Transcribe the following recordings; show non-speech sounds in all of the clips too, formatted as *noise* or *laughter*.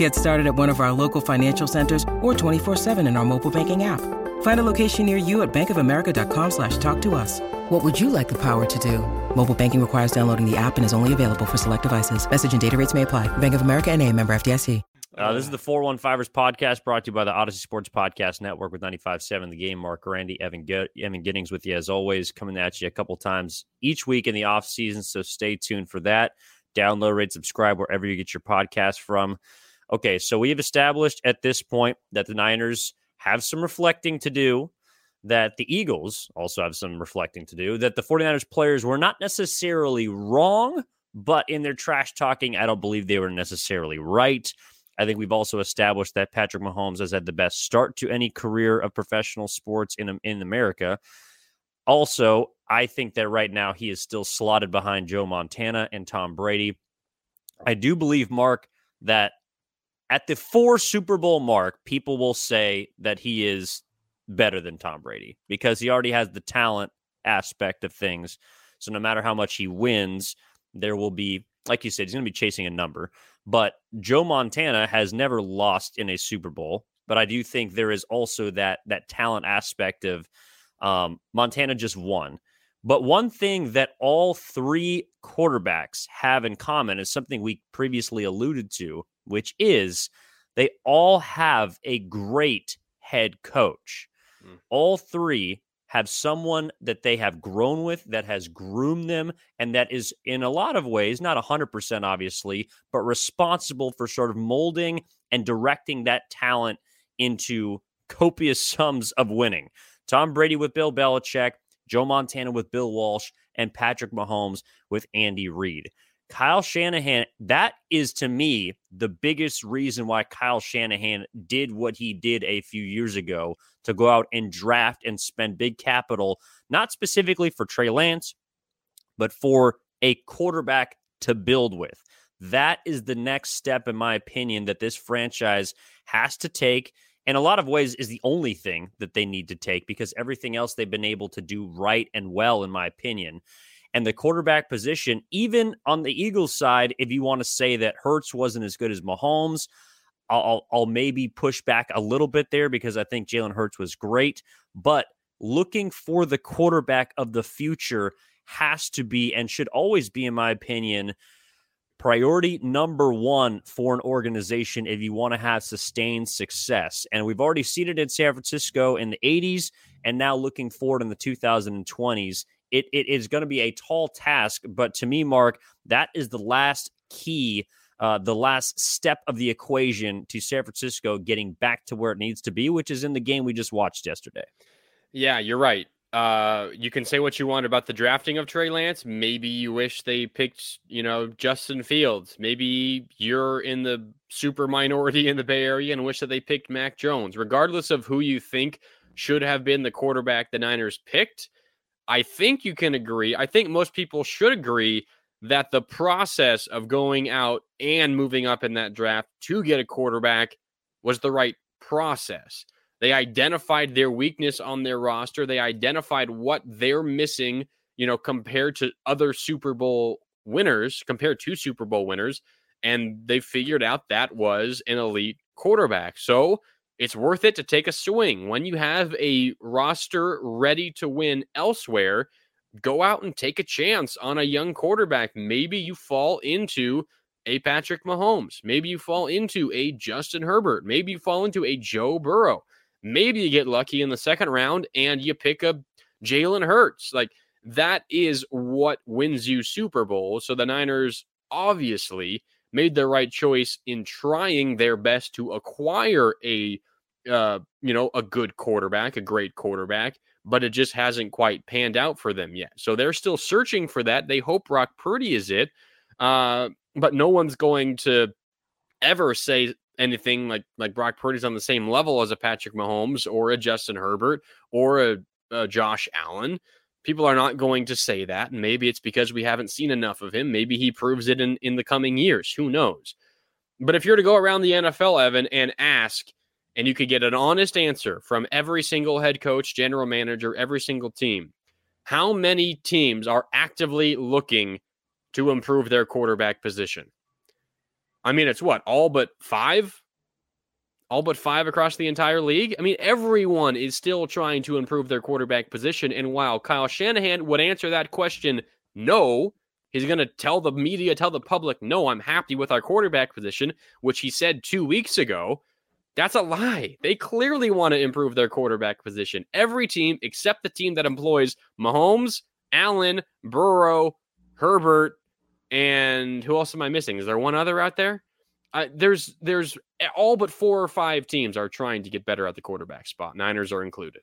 Get started at one of our local financial centers or 24-7 in our mobile banking app. Find a location near you at bankofamerica.com slash talk to us. What would you like the power to do? Mobile banking requires downloading the app and is only available for select devices. Message and data rates may apply. Bank of America and a member FDIC. Uh, this is the 415ers podcast brought to you by the Audacy Sports Podcast Network with 95.7 The Game. Marc Grandi, Evan, Evan Giddings with you as always, coming at you a couple times each week in the off season. So stay tuned for that. Download, rate, subscribe wherever you get your podcast from. Okay, so we have established at this point that the Niners have some reflecting to do, that the Eagles also have some reflecting to do, that the 49ers players were not necessarily wrong, but in their trash talking, I don't believe they were necessarily right. I think we've also established that Patrick Mahomes has had the best start to any career of professional sports in in America. Also, I think that right now he is still slotted behind Joe Montana and Tom Brady. I do believe, Marc, that at the four Super Bowl mark, people will say that he is better than Tom Brady because he already has the talent aspect of things. So no matter how much he wins, there will be, like you said, he's going to be chasing a number. But Joe Montana has never lost in a Super Bowl. But I do think there is also that that talent aspect of um, Montana just won. But one thing that all three quarterbacks have in common is something we previously alluded to, which is they all have a great head coach. Mm. All three have someone that they have grown with that has groomed them and that is in a lot of ways not 100% obviously but responsible for sort of molding and directing that talent into copious *laughs* sums of winning tom brady with bill belichick joe montana with bill walsh and patrick mahomes with andy reid Kyle Shanahan, that is to me the biggest reason why Kyle Shanahan did what he did a few years ago to go out and draft and spend big capital, not specifically for Trey Lance, but for a quarterback to build with. That is the next step, in my opinion, that this franchise has to take. In a lot of ways, is the only thing that they need to take because everything else they've been able to do right and well, in my opinion. And the quarterback position, even on the Eagles side, if you want to say that Hurts wasn't as good as Mahomes, I'll, I'll maybe push back a little bit there because I think Jalen Hurts was great. But looking for the quarterback of the future has to be and should always be, in my opinion, priority number one for an organization if you want to have sustained success. And we've already seen it in San Francisco in the 80s and now looking forward in the 2020s it, it is going to be a tall task. But to me, Marc, that is the last key, uh, the last step of the equation to San Francisco getting back to where it needs to be, which is in the game we just watched yesterday. Yeah, you're right. Uh, you can say what you want about the drafting of Trey Lance. Maybe you wish they picked, you know, Justin Fields. Maybe you're in the super minority in the Bay Area and wish that they picked Mac Jones. Regardless of who you think should have been the quarterback the Niners picked, I think you can agree. I think most people should agree that the process of going out and moving up in that draft to get a quarterback was the right process. They identified their weakness on their roster. They identified what they're missing, you know, compared to other Super Bowl winners, compared to Super Bowl winners. And they figured out that was an elite quarterback. So it's worth it to take a swing. When you have a roster ready to win elsewhere, go out and take a chance on a young quarterback. Maybe you fall into a Patrick Mahomes. Maybe you fall into a Justin Herbert. Maybe you fall into a Joe Burrow. Maybe you get lucky in the second round and you pick up Jalen Hurts. Like that is what wins you Super Bowl. So the Niners obviously made the right choice in trying their best to acquire a uh, you know, a good quarterback, a great quarterback, but it just hasn't quite panned out for them yet. So they're still searching for that. They hope Brock Purdy is it, uh, but no one's going to ever say anything like like Brock Purdy's on the same level as a Patrick Mahomes or a Justin Herbert or a, a Josh Allen. People are not going to say that. And maybe it's because we haven't seen enough of him. Maybe he proves it in, in the coming years. Who knows? But if you're to go around the NFL, Evan, and ask, and you could get an honest answer from every single head coach, general manager, every single team, how many teams are actively looking to improve their quarterback position? I mean, it's what, all but five? All but five across the entire league? I mean, everyone is still trying to improve their quarterback position. And while Kyle Shanahan would answer that question, no, he's going to tell the media, tell the public, no, I'm happy with our quarterback position, which he said two weeks ago. That's a lie. They clearly want to improve their quarterback position. Every team except the team that employs Mahomes, Allen, Burrow, Herbert, and who else am I missing? Is there one other out there? Uh, there's there's all but four or five teams are trying to get better at the quarterback spot. Niners are included.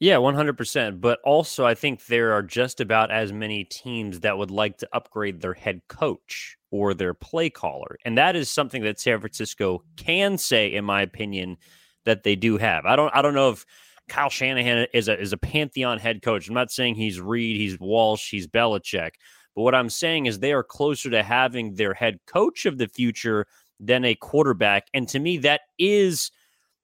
Yeah, 100%. But also, I think there are just about as many teams that would like to upgrade their head coach or their play caller. And that is something that San Francisco can say, in my opinion, that they do have. I don't I don't know if Kyle Shanahan is a is a pantheon head coach. I'm not saying he's Reed, he's Walsh, he's Belichick. But what I'm saying is they are closer to having their head coach of the future than a quarterback. And to me, that is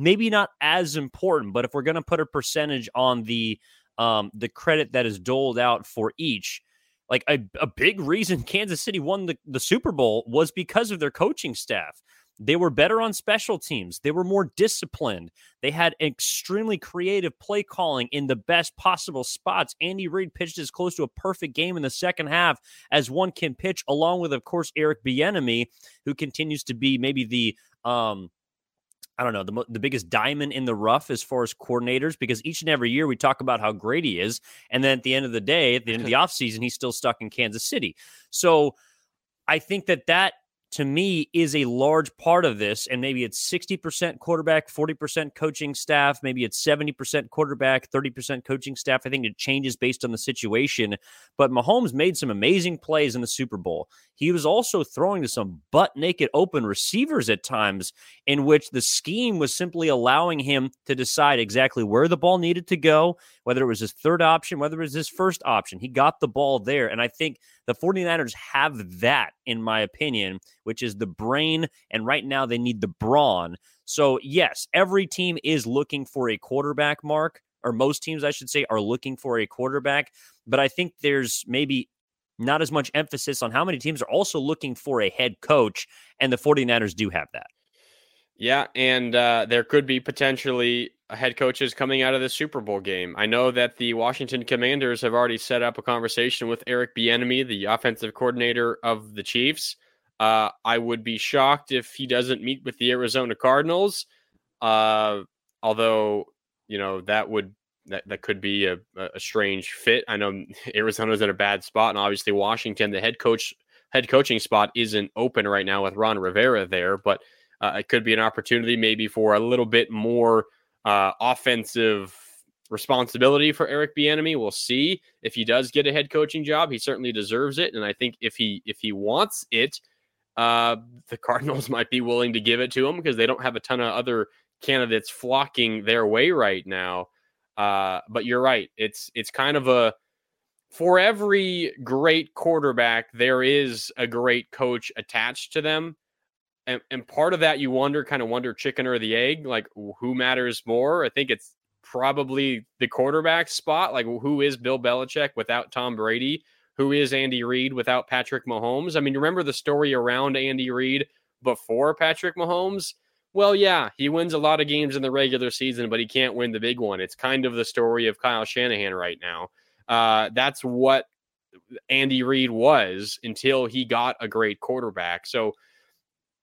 maybe not as important, but if we're going to put a percentage on the um, the credit that is doled out for each, like a, a big reason *laughs* Kansas City won the, the Super Bowl was because of their coaching staff. They were better on special teams. They were more disciplined. They had extremely creative play calling in the best possible spots. Andy Reid pitched as close to a perfect game in the second half as one can pitch, along with, of course, Eric Bieniemy, who continues to be maybe the um, I don't know, the, the biggest diamond in the rough as far as coordinators because each and every year we talk about how great he is. And then at the end of the day, at the end of the *laughs* offseason, he's still stuck in Kansas City. So I think that that to me is a large part of this. And maybe it's 60% quarterback, 40% coaching staff. Maybe it's 70% quarterback, 30% coaching staff. I think it changes based on the situation. But Mahomes made some amazing plays in the Super Bowl. He was also throwing to some butt naked open receivers at times, in which the scheme was simply allowing him to decide exactly where the ball needed to go, whether it was his third option, whether it was his first option. He got the ball there. And I think the 49ers have that, in my opinion, which is the brain. And right now they need the brawn. So, yes, every team is looking for a quarterback, Marc, or most teams, I should say, are looking for a quarterback. But I think there's maybe not as much emphasis on how many teams are also looking for a head coach, and the 49ers do have that. Yeah, and uh, there could be potentially head coaches coming out of the Super Bowl game. I know that the Washington Commanders have already set up a conversation with Eric Bieniemy, the offensive coordinator of the Chiefs. Uh, I would be shocked if he doesn't meet with the Arizona Cardinals. Uh, although, you know, that would that, that could be a, a strange fit. I know *laughs* Arizona's in a bad spot, and obviously Washington, the head coach head coaching spot isn't open right now with Ron Rivera there, but uh, it could be an opportunity maybe for a little bit more uh, offensive responsibility for Eric Bieniemy. We'll see if he does get a head coaching job. He certainly deserves it, and I think if he if he wants it, uh, the *laughs* Cardinals might be willing to give it to him because they don't have a ton of other candidates flocking their way right now. Uh, but you're right. It's it's kind of a for every great quarterback, there is a great coach attached to them. And, and part of that you wonder, kind of wonder chicken or the egg, like who matters more? I think it's probably the quarterback spot. Like who is Bill Belichick without Tom Brady? Who is Andy Reid without Patrick Mahomes? I mean, remember the story around Andy Reid before Patrick Mahomes? Well, yeah, he wins a lot of games in the regular season, but he can't win the big one. It's kind of the story of Kyle Shanahan right now. Uh, that's what Andy Reid was until he got a great quarterback. So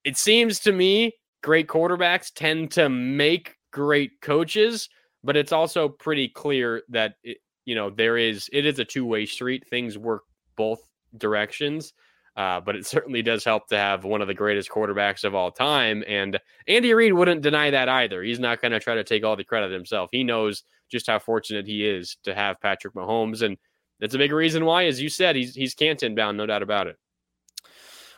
it seems to me great quarterbacks tend to make great coaches, but it's also pretty clear that it, you know there is it is a two way street. Things work both directions. Uh, but it certainly does help to have one of the greatest quarterbacks of all time. And Andy Reid wouldn't deny that either. He's not going to try to take all the credit himself. He knows just how fortunate he is to have Patrick Mahomes. And that's a big reason why, as you said, he's, he's Canton bound, no doubt about it.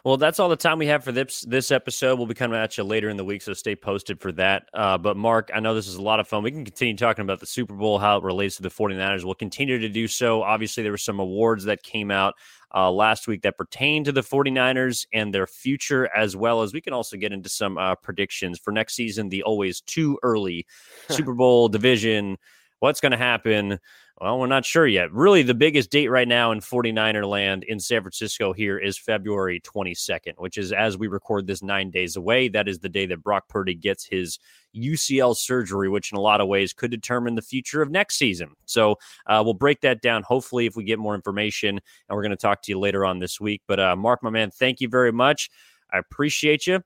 Well, that's all the time we have for this this episode. We'll be coming at you later in the week, so stay posted for that. Uh, but Marc, I know this is a lot of fun. We can continue talking about the Super Bowl, how it relates to the 49ers. We'll continue to do so. Obviously, there were some awards that came out uh, last week that pertain to the 49ers and their future, as well as we can also get into some uh, predictions for next season, the always too early *laughs* Super Bowl division. What's going to happen? Well, we're not sure yet. Really, the biggest date right now in 49er land in San Francisco here is February 22nd, which is as we record this nine days away. That is the day that Brock Purdy gets his UCL surgery, which in a lot of ways could determine the future of next season. So uh, we'll break that down, hopefully, if we get more information. And we're going to talk to you later on this week. But uh, Marc, my man, thank you very much. I appreciate you.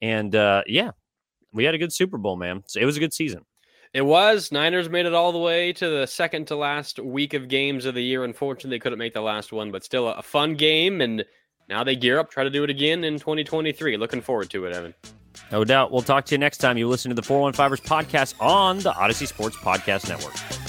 And uh, yeah, we had a good Super Bowl, man. So it was a good season. It was. Niners made it all the way to the second to last week of games of the year. Unfortunately, they couldn't make the last one, but still a fun game. And now they gear up, try to do it again in 2023. Looking forward to it, Evan. No doubt. We'll talk to you next time you listen to the 415ers podcast on the Audacy Sports Podcast Network.